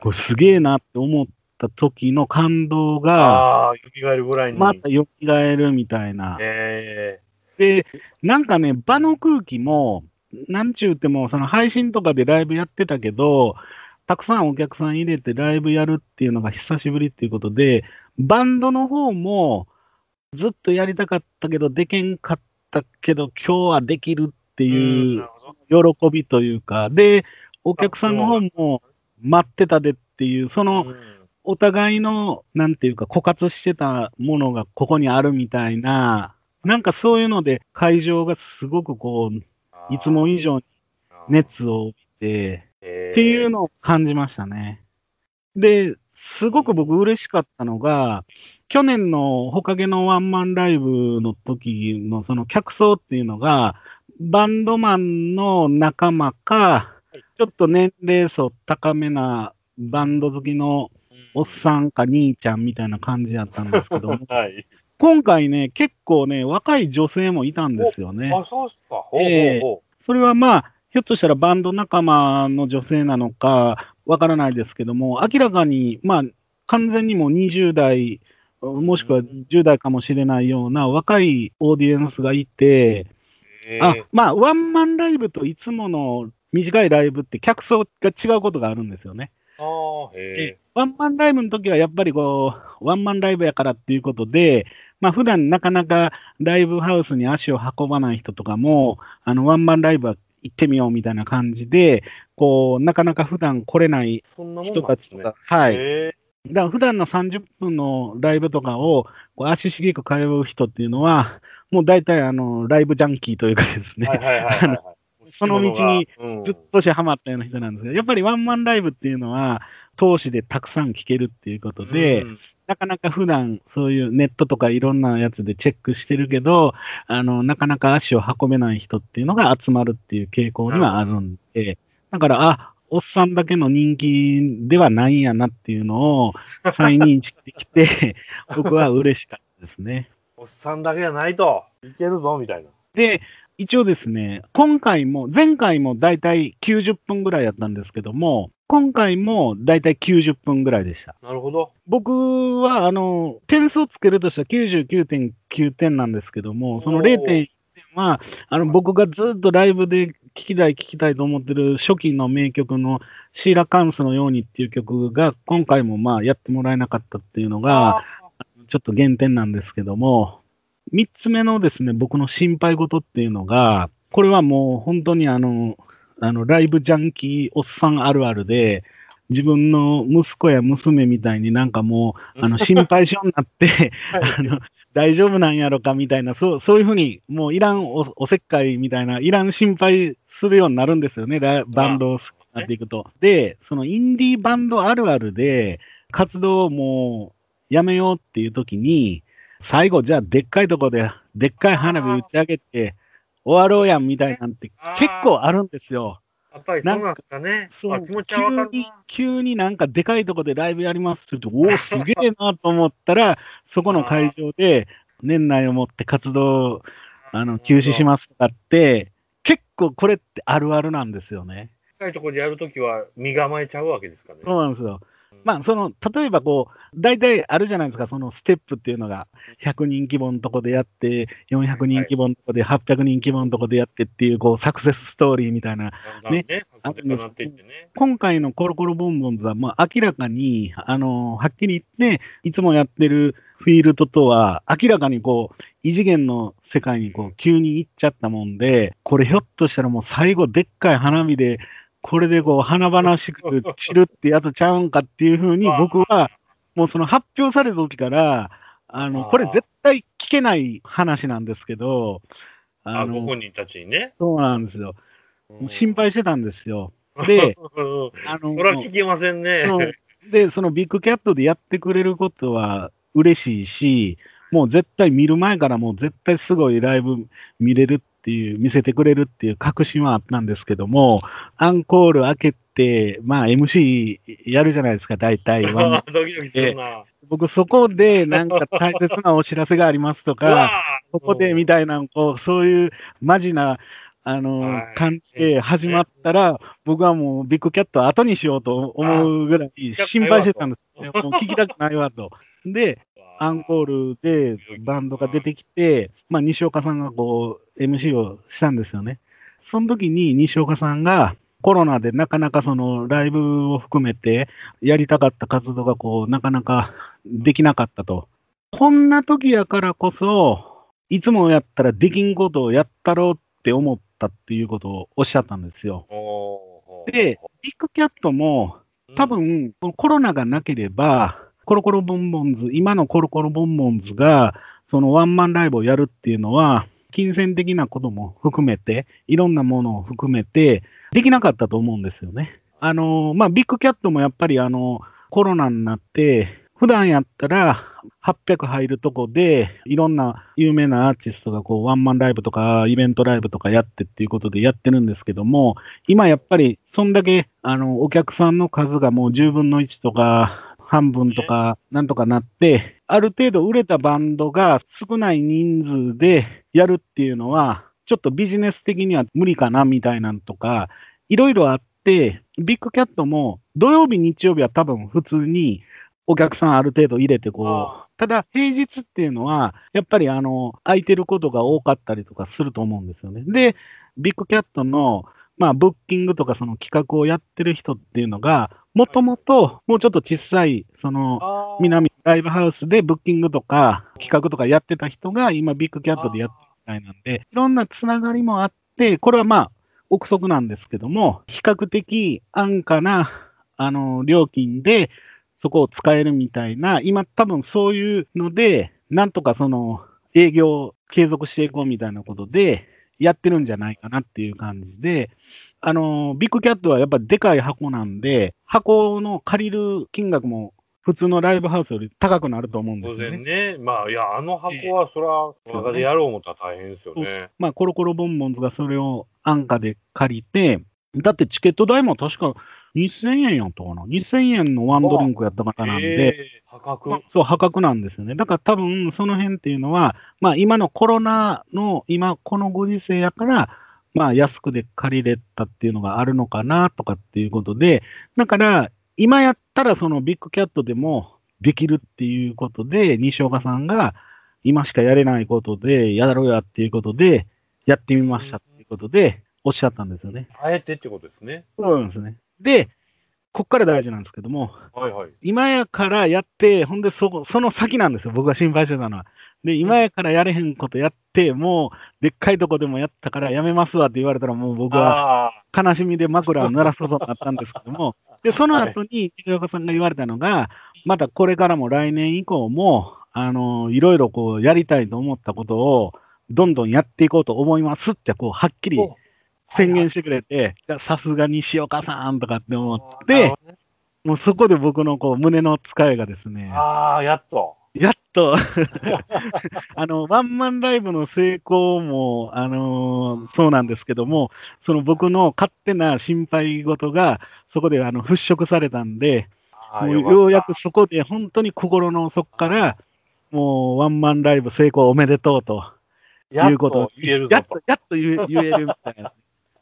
B: これすげえなって思った時の感動が、
A: ああ、蘇るぐらいに。
B: また蘇るみたいな。
A: え
B: で、なんかね、場の空気も、なんちゅうても、その配信とかでライブやってたけど、たくさんお客さん入れてライブやるっていうのが久しぶりっていうことで、バンドの方もずっとやりたかったけど、でけんかったけど、今日はできるって
A: うん
B: いう喜びというか、で、お客さんの方も待ってたでっていう、その、
A: うん。
B: お互いの、なんていうか、枯渇してたものがここにあるみたいな、なんかそういうので会場がすごくこう、いつも以上に熱を帯びて、
A: っ
B: っていうのを感じましたね。で、すごく僕嬉しかったのが、去年のほかげのワンマンライブの時のその客層っていうのが、バンドマンの仲間か、ちょっと年齢層高めなバンド好きのおっさんか兄ちゃんみたいな感じだったんですけども、[laughs]
A: はい。
B: 今回ね、結構ね、若い女性もいたんですよね。
A: あ、そうっすか。ほうほう
B: ええ
A: ほ
B: それはまあ、ひょっとしたらバンド仲間の女性なのかわからないですけども、明らかに、まあ、完全にもう20代、もしくは10代かもしれないような若いオーディエンスがいて、あ、まあ、ワンマンライブといつもの短いライブって客層が違うことがあるんですよね。
A: あ
B: ワンマンライブの時はやっぱりこう、ワンマンライブやからっていうことで、まあ普段なかなかライブハウスに足を運ばない人とかも、あの、ワンマンライブは行ってみようみたいな感じで、こう、なかなか普段来れない人。たちとか、はい。
A: へ
B: だ普段の30分のライブとかをこう足しげく通う人っていうのは、もう大体あの、ライブジャンキーというかですね。その道に
A: うん。
B: ずっとしハマったような人なんですけど、やっぱりワンマンライブっていうのは、投資でたくさん聴けるっていうことで、
A: うん。
B: なかなか普段そういうネットとかいろんなやつでチェックしてるけど、あの、なかなか足を運べない人っていうのが集まるっていう傾向にはあるんで、だから、あ、おっさんだけの人気ではないんやなっていうのを再認識できて、[laughs] 僕は嬉しかったですね。
A: おっさんだけじゃないと、いけるぞ、みたいな。
B: で、一応ですね、今回も、前回もだいたい90分ぐらいやったんですけども、今回もだいたい90分ぐらいでした。
A: なるほど。
B: 僕は、あの、点数をつけるとしたら99.9点なんですけども、その
A: おー
B: 0.1点は、あの、僕がずっとライブで聴きたい聴きたいと思ってる初期の名曲のシーラカンスのようにっていう曲が、今回もまあやってもらえなかったっていうのが、ちょっと減点なんですけども、三つ目のですね、僕の心配事っていうのが、これはもう本当にあの、あの、ライブジャンキーおっさんあるあるで、自分の息子や娘みたいになんかもう、あの、心配性になって、あの、大丈夫なんやろかみたいな、そう、そういうふうに、もういらんおおせっかいみたいな、いらん心配するようになるんですよね、ラバンドを好きになっていくと。で、そのインディーバンドあるあるで、活動をもうやめようっていう時に、最後、じゃあ、でっかいとこで、でっかい花火打ち上げて、終わろうやんみたいなんて結構あるんですよ。
A: やっぱりそうなんですかね。
B: そう
A: あ気持ちはわかる
B: 急に、急になんかでかいとこでライブやりますって言って、おお、すげえなと思ったら、[laughs] そこの会場で、年内をもって活動をあの休止しますとかって、結構これってあるあるなんですよね。
A: 高いところでやるときは身構えちゃうわけですかね。
B: そうなんですよ。まあ、その、例えばこう、大体あるじゃないですか、そのステップっていうのが、100人規模のとこでやって、400人規模のとこで、800人規模のとこでやってっていう、こう、サクセスストーリーみたいな
A: ね、
B: あ
A: 確実になっていってね。
B: 今回のコロコロボンボンズは、もう明らかに、あの、はっきり言って、いつもやってるフィールドとは、明らかにこう、異次元の世界にこう、急に行っちゃったもんで、これひょっとしたらもう最後でっかい花火で、これでこう、華々しく散るってやつちゃうんかっていうふうに、僕は、もうその発表された時から、あの、これ絶対聞けない話なんですけど、
A: あ
B: あの、
A: ご本人たちにね。
B: そうなんですよ。
A: うん
B: 心配してたんですよ。[laughs] で、
A: うん
B: あの、
A: それは聞けませんね。
B: で、そのビッグキャットでやってくれることは嬉しいし、もう絶対見る前からもう絶対すごいライブ見れるっていう、見せてくれるっていう確信はあったんですけども、アンコール開けて、まあ MC やるじゃないですか、大体。ワ [laughs] ン
A: ドキドキするな。
B: 僕そこでなんか大切なお知らせがありますとか、[laughs] ここでみたいな、こう、そういうマジな、あの
A: はい
B: 感じで始まったら、僕はもうビッグキャットを後にしようと思うぐらい心配してたんです。もう聞きたくないわと。[laughs] で、アンコールでバンドが出てきて、まあ、西岡さんがこう、MC をしたんですよね。その時に西岡さんが、コロナでなかなかそのライブを含めてやりたかった活動がこう、なかなかできなかったと。こんな時やからこそ、いつもやったらできんことをやったろうって思ったっていうことをおっしゃったんですよ。で、ビッグキャットも多、分、このコロナがなければ、コロコロボンボンズ、今のコロコロボンボンズが、そのワンマンライブをやるっていうのは、金銭的なことも含めて、いろんなものを含めて、できなかったと思うんですよね。あの、まあ、ビッグキャットもやっぱりあの、コロナになって、普段やったら800入るとこで、いろんな有名なアーティストがこうワンマンライブとかイベントライブとかやってっていうことでやってるんですけども、今やっぱりそんだけあのお客さんの数がもう10分の1とか半分とかなんとかなって、ある程度売れたバンドが少ない人数でやるっていうのは、ちょっとビジネス的には無理かなみたいなんとか、いろいろあって、ビッグキャットも土曜日、日曜日は多分普通にお客さんある程度入れてこ
A: あ
B: う、ただ平日っていうのは、やっぱりあの、空いてることが多かったりとかすると思うんですよね。で、ビッグキャットの、まあ、ブッキングとかその企画をやってる人っていうのが、もともともうちょっと小さい、その、南ライブハウスでブッキングとか企画とかやってた人が今ビッグキャットでやってるみたいなんで、いろんなつながりもあって、これはまあ、憶測なんですけども、比較的安価な、あの、料金でそこを使えるみたいな、今多分そういうので、なんとかその営業を継続していこうみたいなことでやってるんじゃないかなっていう感じで、あの、ビッグキャットはやっぱでかい箱なんで、箱の借りる金額も普通のライブハウスより高くなると思うんです
A: 当
B: よね。
A: 然ね。まあ、いや、あの箱は、そら、中でやろう思ったら大変ですよね。
B: まあ、コロコロボンボンズがそれを安価で借りて、だってチケット代も確か2000円やったかな ?2000 円のワンドリンクやった方なんで、
A: えー破格。
B: まあそう、破格なんですよね。だから多分その辺っていうのは、まあ今のコロナの今このご時世やから、まあ安くで借りれたっていうのがあるのかなとかっていうことで、だから今やったらそのビッグキャットでもできるっていうことで、西岡さんが今しかやれないことでやろうやっていうことで、やってみましたっていうことでおっしゃったんですよね。
A: あえてってことですね。
B: そうなんですね。で、こっから大事なんですけども、
A: はいはい。
B: 今やからやって、ほんでそこ、その先なんですよ、僕が心配してたのは。で、今やからやれへんことやって、もう、でっかいとこでもやったからやめますわって言われたら、もう僕は
A: あ
B: 悲しみで枕を鳴らすことになったんですけども、で、その後に、木岡さんが言われたのが、またこれからも来年以降も、あの、いろいろこう、やりたいと思ったことを、どんどんやっていこうと思いますって、こう、はっきり
A: お
B: 宣言してくれて、さすが西岡さんとかって思っ
A: あ。
B: てもうそこで僕のこう胸の使いがですね、
A: ああ、やっと。
B: やっと。[laughs] あの、ワンマンライブの成功も、あのーそうなんですけども、その僕の勝手な心配事が、そこであの払拭されたんで、もう
A: よ
B: うやくそこで本当に心の底から、もうワンマンライブ成功おめでとうと。いうこと。をやっとやっと言えるみたいな、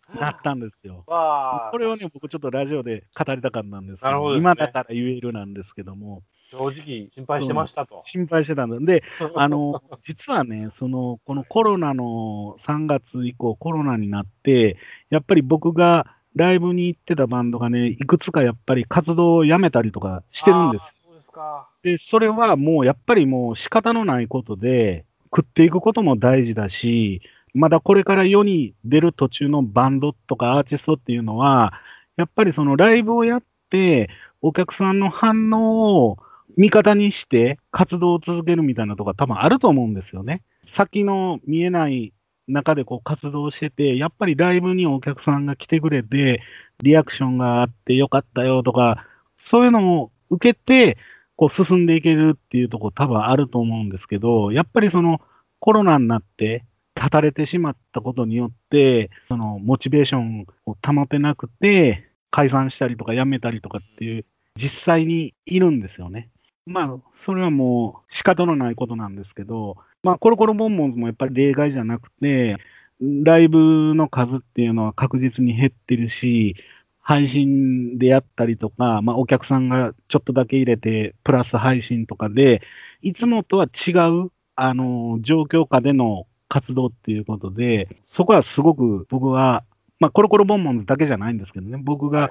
B: [laughs] なったんですよ。
A: まあ、
B: これをね、僕ちょっとラジオで語りたかったんですけど、
A: どね。
B: 今だから言えるなんですけども、
A: 正直心配してましたと。
B: 心配してたんで、で、[laughs] あの、実はね、その、このコロナの3月以降、コロナになって、やっぱり僕がライブに行ってたバンドがね、いくつかやっぱり活動をやめたりとかしてるんです。
A: そうですか。
B: で、それはもうやっぱりもう仕方のないことで、食っていくことも大事だし、まだこれから世に出る途中のバンドとかアーティストっていうのは、やっぱりそのライブをやって、お客さんの反応を味方にして活動を続けるみたいなとこ多分あると思うんですよね。先の見えない中でこう活動してて、やっぱりライブにお客さんが来てくれて、リアクションがあってよかったよとか、そういうのを受けて、こう進んでいけるっていうところ多分あると思うんですけど、やっぱりそのコロナになって、立たれてしまったことによって、そのモチベーションを保てなくて、解散したりとか辞めたりとかっていう、実際にいるんですよね。まあ、それはもう仕方のないことなんですけど、まあ、コロコロボンボンズもやっぱり例外じゃなくて、ライブの数っていうのは確実に減ってるし、配信でやったりとか、まあ、お客さんがちょっとだけ入れて、プラス配信とかで、いつもとは違う、あの、状況下での活動っていうことで、そこはすごく僕はまあ、コロコロボンボンズだけじゃないんですけどね、僕が、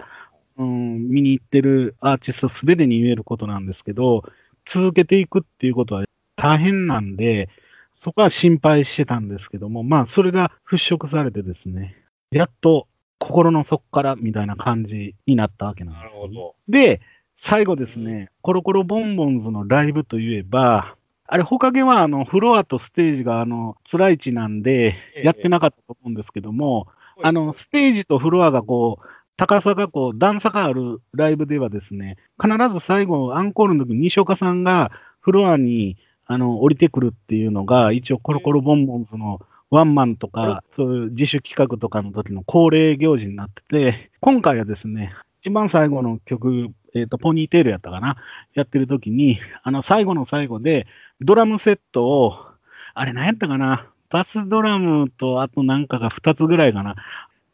B: うん、見に行ってるアーティストすべてに言えることなんですけど、続けていくっていうことは大変なんで、そこは心配してたんですけども、まあ、それが払拭されてですね、やっと心の底からみたいな感じになったわけなんです
A: なるほど。
B: で、最後ですね、コロコロボンボンズのライブといえば、あれ、他げはあのフロアとステージがあの辛い位置なんで、
A: ええ。
B: やってなかったと思うんですけども、あのステージとフロアがこう、高さがこう、段差があるライブではですね、必ず最後、アンコールの時に西岡さんがフロアにあの降りてくるっていうのが、一応コロコロボンボンズのワンマンとか、そういう自主企画とかの時の恒例行事になってて、今回はですね、一番最後の曲、えっ、と、ポニーテールやったかなやってる時に、あの、最後の最後で、ドラムセットを、あれ何やったかなバスドラムとあとなんかが2つぐらいかな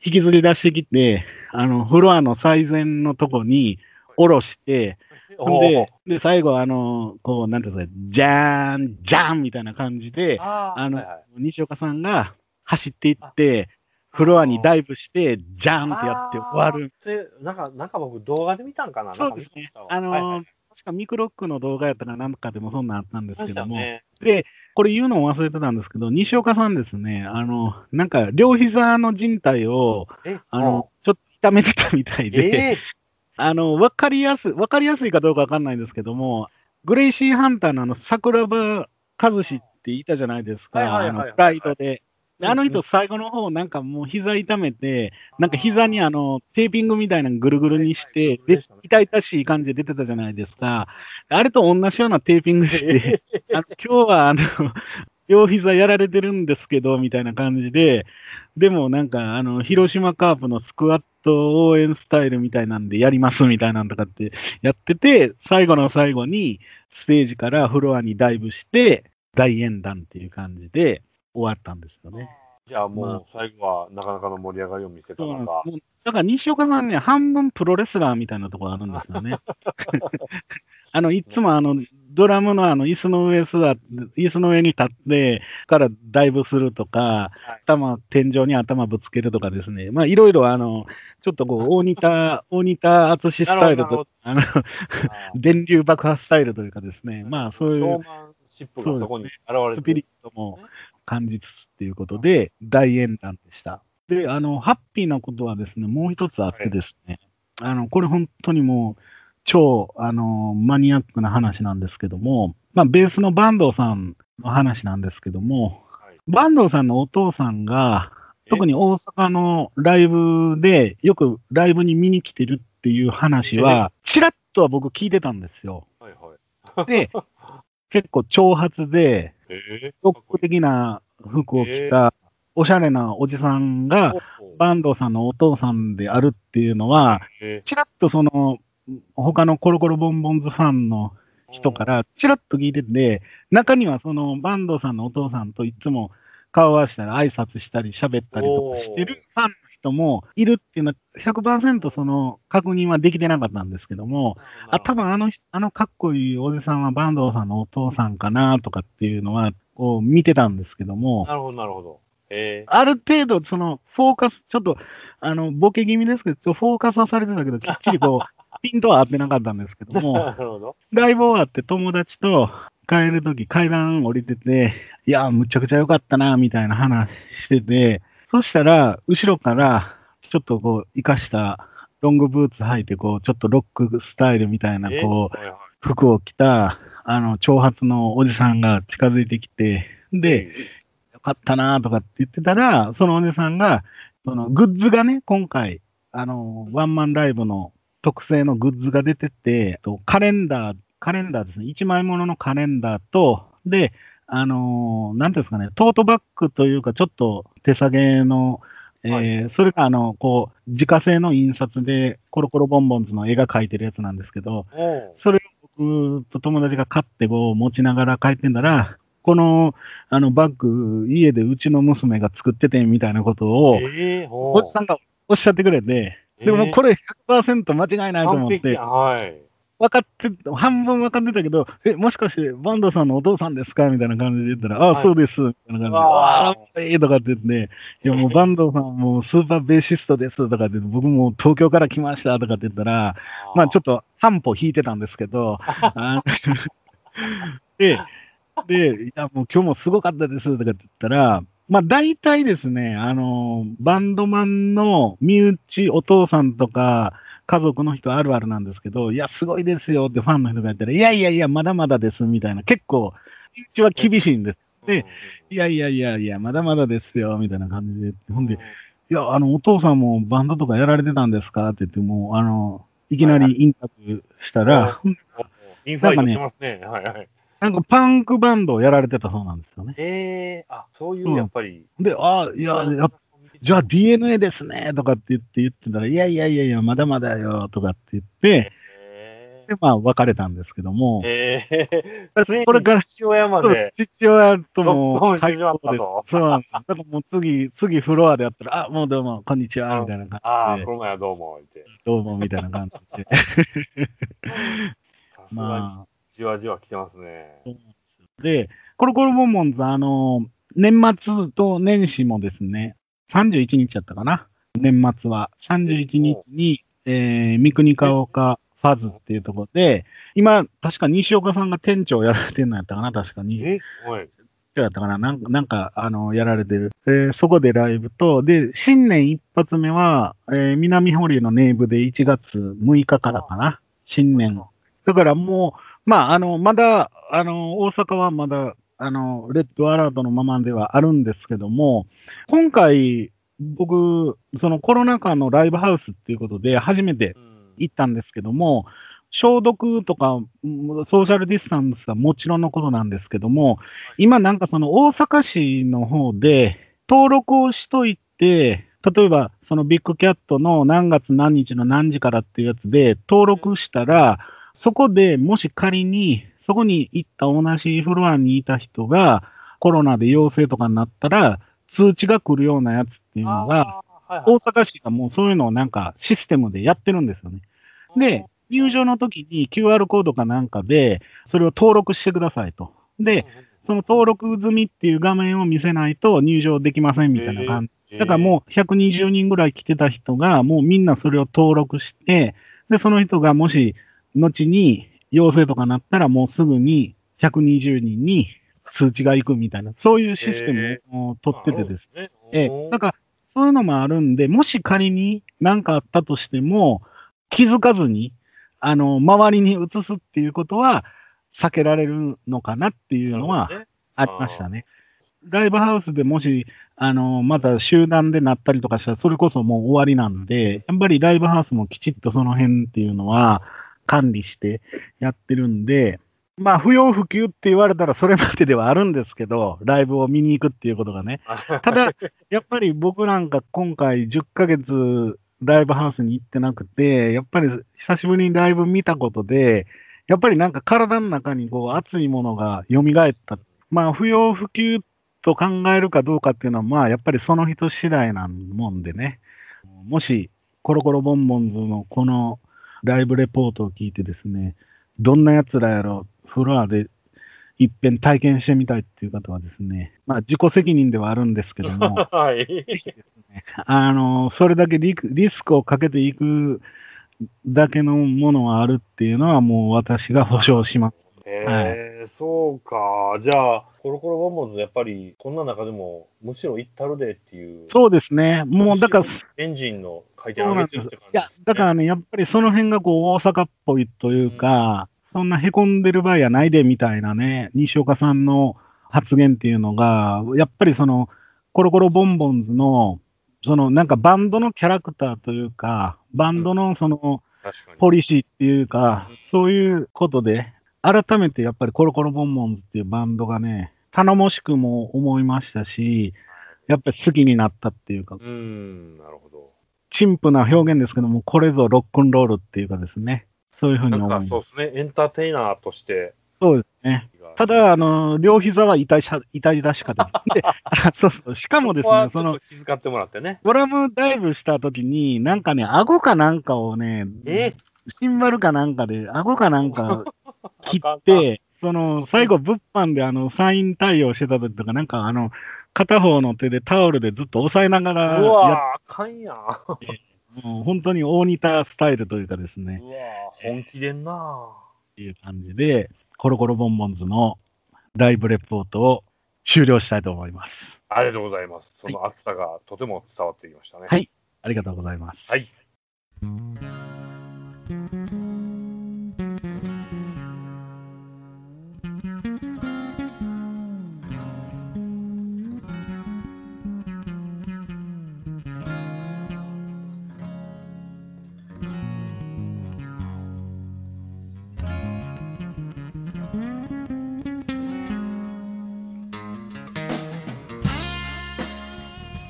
B: 引きずり出してきて、あの、フロアの最前のとこに下ろして、ほん
A: お
B: で
A: ー、
B: で、最後あの、こう、なんていうんですか、じゃーん、じゃーんみたいな感じで、
A: あ
B: の
A: はいはい。
B: 西岡さんが走っていって、フロアにダイブして、じゃーんってやって終わる。
A: なんか、なんか僕動画で見たんかな
B: そうですね。あのー
A: はいはい
B: 確かミクロックの動画やったかなんかでもそんなんあったんです
A: ま
B: けども、
A: ね。
B: で、これ言うのを忘れてたんですけど、西岡さんですね、あの、なんか両膝の靭帯を、
A: え、
B: あの、ちょっと痛めてたみたい
A: うん、
B: で、
A: え [laughs]
B: あの、わかりやすい、わかりやすいかどうかわかんないんですけども、グレイシーハンターのあの、桜庭和志っていたじゃないですか、
A: はいはいはいはい
B: あの、プライドで。であの人、最後の方、なんかもう膝痛めて、なんか膝にあの、テーピングみたいなのぐるぐるにして、で、痛々しい感じで出てたじゃないですか。あれと同じようなテーピングして、[laughs] あの今日はあの、[laughs] 両膝やられてるんですけど、みたいな感じで、でもなんか、あの、広島カープのスクワット応援スタイルみたいなんでやりますみたいなんとかってやってて、最後の最後にステージからフロアにダイブして、大演談っていう感じで終わったんですよね。
A: じゃあも
B: ま
A: う最後はなかなかの盛り上がりを見せたのか。
B: だから西岡さんね、半分プロレスラーみたいなところあるんですよね。[laughs] あの、いつもあの、ドラムのあの、椅子の上座椅子の上に立ってからダイブするとか、頭、天井に頭ぶつけるとかですね。まあ、いろいろあの、ちょっとこう、大仁田、[laughs] 大仁田敦史スタイルと、あの、電流爆破スタイルというかですね。まあ、そういう
A: ショーマンシップがそこに現れて
B: スピリットも感じつつっていうことで、大演談でした。で、あの、ハッピーなことはですね、もう一つあってですね、あの、これ本当にもう、超、あの、マニアックな話なんですけども、まあ、ベースの坂東さんの話なんですけども、
A: はい
B: 坂東さんのお父さんが、特に大阪のライブで、よくライブに見に来てるっていう話は、ちらっとは僕聞いてたんですよ。
A: はいはい。
B: で、[laughs] 結構長髪で、
A: え
B: ロック的な服を着た、おしゃれなおじさんが、坂東さんのお父さんであるっていうのは、
A: え
B: ちらっとその、他のコロコロボンボンズファンの人から、ちらっと聞いてて、中にはその坂東さんのお父さんといつも顔合わせたり、挨拶したり、喋ったりとかしてるファンの人もいるっていうのは、100%その確認はできてなかったんですけども、あ、多分あの人、あのかっこいいおじさんは坂東さんのお父さんかなとかっていうのは、こう見てたんですけども、
A: なるほど、なるほど。え
B: ある程度、その、フォーカス、ちょっと、あの、ボケ気味ですけど、フォーカスはされてたけど、きっちりこう、[laughs] ピントは合ってなかったんですけど
A: ー、
B: も、
A: なるほど。
B: ライブ終わって友達と帰るとき階段降りてて、いや、むちゃくちゃ良かったな、みたいな話してて、そしたら、後ろから、ちょっとこう、生かした、ロングブーツ履いて、こう、ちょっとロックスタイルみたいな、
A: え？
B: こう、服を着た、あの、長髪のおじさんが近づいてきて、で、よかったなとかって言ってたら、そのおじさんが、そのグッズがね、今回、あの、ワンマンライブの特製のグッズが出てて、とカレンダー、カレンダーですね、1枚もののカレンダーと、で、あのなんですかね、トートバッグというか、ちょっと手提げの、えー
A: は
B: それがあの、こう、自家製の印刷で、コロコロボンボンズの絵が描いてるやつなんですけど、それを僕と友達が買ってこう持ちながら帰ってんだら、このあのバッグ、家でうちの娘が作っててみたいなことを、
A: えー、お
B: おじさんがおっしゃってくれて、でもこれ100%間違いないと思って。分かって、半分分かってたけど、え、もしかして、バンドさんのお父さんですか？みたいな感じで言ったら、ああ、
A: はい。
B: そうです。みたいな感じで、
A: わあ。
B: ああ、いいとかって言って、いや、もうバンドさんもうスーパーベーシストですとかって言って、僕も東京から来ましたとかって言ったら、まあちょっと半歩引いてたんですけど、あで、で、いや、もう今日もすごかったですとかって言ったら、まあ大体ですね、あの、バンドマンの身内、お父さんとか、家族の人あるあるなんですけど、いや、すごいですよってファンの人が言ったら、いやいやいや、まだまだですみたいな、結構、身内は厳しいんです。でいやいやいやいや、まだまだですよみたいな感じで、ほんで、いや、あの、お父さんもバンドとかやられてたんですかって言って、もう、あの、いきなりインタビューしたら、
A: インファイトしますね。はいはい。
B: なんかパンクバンドをやられてたそうなんですよね。
A: ええあ、そういうやっぱり。
B: で、あいや、やじゃあ DNA ですねとかって言って言ってたら、いやいやいやいや、まだまだよとかって言って、
A: え
B: で、まあ別れたんですけども、
A: ええついに
B: これから
A: 父親まで。
B: 父親とも
A: ロックオンして
B: 最
A: しまっ
B: 高です
A: たと。
B: そうなんですよ。だからもう次、次フロアでやったら、あ、もうどうも、こんにちは、みたいな感
A: ああ、
B: じで
A: こ、の前はどうも、言って。
B: どうも、みたいな感じで。[laughs] まあ、
A: じわじわ来てますね。
B: で、コロコロボンボンズ、あの、年末と年始もですね、31日やったかな、年末は。31日に、えー、三国ヶ丘ファズっていうところで、今、確か西岡さんが店長やられてるのやったかな、確かに。
A: えはい。
B: やったかな？なんか、なんか、あの、やられてる。で、そこでライブと、で、新年一発目は、えー南堀のネイブで1月6日からかな？新年。だからもう、まあ、あの、まだ、あの、大阪はまだ、あの、レッドアラートのままではあるんですけども、今回、僕、そのコロナ禍のライブハウスっていうことで、初めて
A: うん。
B: 行ったんですけども、消毒とか、うんソーシャルディスタンスはもちろんのことなんですけども、今なんかその大阪市の方で登録をしといて、例えばそのビッグキャットの何月何日の何時からっていうやつで登録したら、そこでもし仮にそこに行った同じフロアにいた人がコロナで陽性とかになったら通知が来るようなやつっていうのが、大阪市がもうそういうのをなんかシステムでやってるんですよね。で、入場の時に QR コードかなんかで、それを登録してくださいと。で、その登録済みっていう画面を見せないと入場できませんみたいな感じ。だからもう120人ぐらい来てた人が、もうみんなそれを登録して、で、その人がもし、後に陽性とかなったら、もうすぐに120人に通知が行くみたいな、そういうシステムを取っててです
A: ね。
B: ええ、だから、そういうのもあるんで、もし仮に何かあったとしても、気づかずに、あの、周りに移すっていうことは避けられるのかなっていうのは
A: ね、
B: ありましたね。ライブハウスでもし、あの、また集団でなったりとかしたら、それこそもう終わりなんで、やっぱりライブハウスもきちっとその辺っていうのは管理してやってるんで、まあ、不要不急って言われたらそれまでではあるんですけど、ライブを見に行くっていうことがね。[laughs] ただ、やっぱり僕なんか今回10ヶ月ライブハウスに行ってなくて、やっぱり久しぶりにライブ見たことで、やっぱりなんか体の中にこう熱いものが蘇った。まあ不要不急と考えるかどうかっていうのは、まあやっぱりその人次第なもんでね。もしコロコロボンボンズのこのライブレポートを聞いてですね、どんな奴らやろ、フロアで一遍体験してみたいっていう方はですね、まあ自己責任ではあるんですけども、[laughs]
A: はい。
B: あの、それだけリクリスクをかけていくだけのものがあるっていうのはもう私が保証します。
A: えー、そうか。じゃあ、コロコロボンボンズ、やっぱり、こんな中でも、むしろ行ったるでっていう、
B: そうですね。もうだから、
A: エンジンの回転。上げてるって感じ
B: いや、だからね、やっぱりその辺がこう大阪っぽいというか、そんな凹んでる場合やないでみたいなね、西岡さんの発言っていうのが、やっぱりその、コロコロボンボンズの、そのなんかバンドのキャラクターというか、バンドのその。ポリシーっていうか、そういうことで、改めてやっぱりコロコロボンボンズっていうバンドがね、頼もしくも思いましたし、やっぱり好きになったっていうか、
A: うーん、なるほど。
B: 陳腐な表現ですけども、これぞロックンロールっていうかですね、そういうふうに思います。
A: そうですね、エンターテイナーとして。
B: そうですね。ただ、あの、両膝は痛いしゃ痛いらしかったです。[laughs] で、あそうそう。しかもですね、その
A: と、気遣ってもらってね。
B: ドラムダイブした時に、なんかね、顎かなんかをね、
A: え
B: シンバルかなんかで、顎かなんか [laughs] 切って、その、最後、物販であの、サイン対応してた時とか、なんかあの、片方の手でタオルでずっと押さえながらや
A: うわー、あかんやん。
B: もう本当に大似たスタイルというかですね、
A: ー、本気でんな
B: っていう感じで、コロコロボンボンズのライブレポートを終了したいと思います。
A: ありがとうございます。その熱さがとても伝わってきましたね。
B: はいありがとうございます。
A: はい。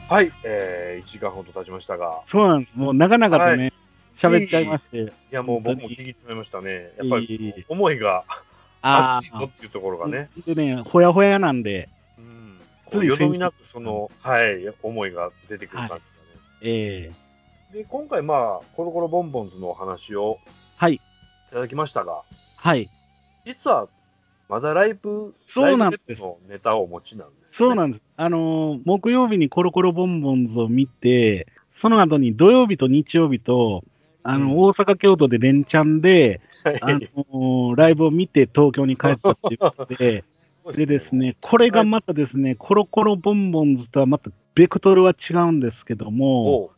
A: はい、えー、1時間ほど経ちましたが、
B: そうなんです。もう長々と
A: は
B: ね、喋、っちゃいまして。
A: いや、もう僕も聞き詰めましたね。やっぱり思いが
B: あ
A: 熱いぞっていうところがね、
B: でね、ほやほやなんで、
A: うん、
B: つい
A: よどみなくその、はい、思いが出てくる感じがね。
B: ええ。
A: で、今回、まあ、コロコロボンボンズのお話を
B: はい、
A: いただきましたが、
B: はい。
A: 実は、まだライブ、
B: そうなんです。
A: ネタをお持ちなんです、ね。
B: そうなんです。あのー木曜日にコロコロボンボンズを見て、その後に土曜日と日曜日と、あの、
A: うん
B: 大阪、京都で連チャンで、
A: はい
B: あのーライブを見て東京に帰ったっていうことで、[laughs] でです。ね、これがまたですね、コロコロボンボンズとはまたベクトルは違うんですけども、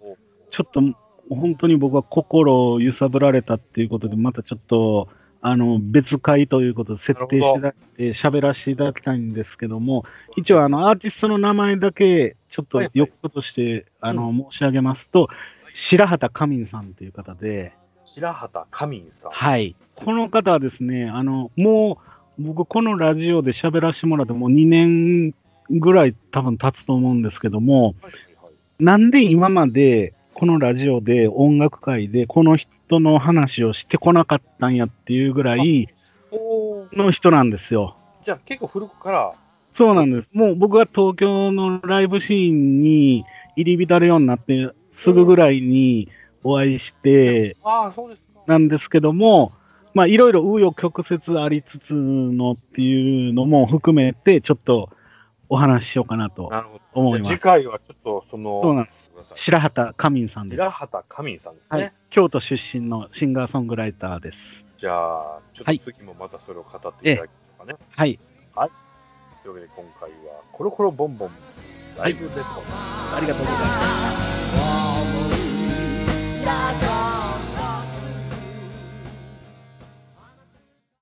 B: ちょっと本当に僕は心を揺さぶられたっていうことで、またちょっと、あの、別会ということで設定していただいて、喋らせていただきたいんですけども、一応あの、アーティストの名前だけ、ちょっとよっことして、あの、申し上げますと、白畑カミンさんという方で、
A: 白畑カミンさん。
B: はい。この方はですね、あの、もう、僕、このラジオで喋らせてもらってもう2年ぐらい多分経つと思うんですけども、
A: はいはい
B: なんで今までこのラジオで音楽界でこの人の話をしてこなかったんやっていうぐらいの人なんですよ。
A: じゃあ結構古くから、
B: そうなんです。もう僕は東京のライブシーンに入り浸るようになってすぐぐらいにお会いして
A: ああ、そうですか。
B: なんですけども、まあいろいろ紆余曲折ありつつのっていうのも含めてちょっとお話ししようかなと。思います
A: 次。回はちょっとその、
B: そうなん
A: です。ださい。
B: 白畑カミンさんです。
A: 白畑カミンさんですね、
B: はい。京都出身のシンガーソングライターです。
A: じゃあ、ちょっと次もまたそれを語っていただきますかね。
B: はい。はい。
A: というわけで今回は、コロコロボンボンライブベスト、はい、
B: ありがとうございます。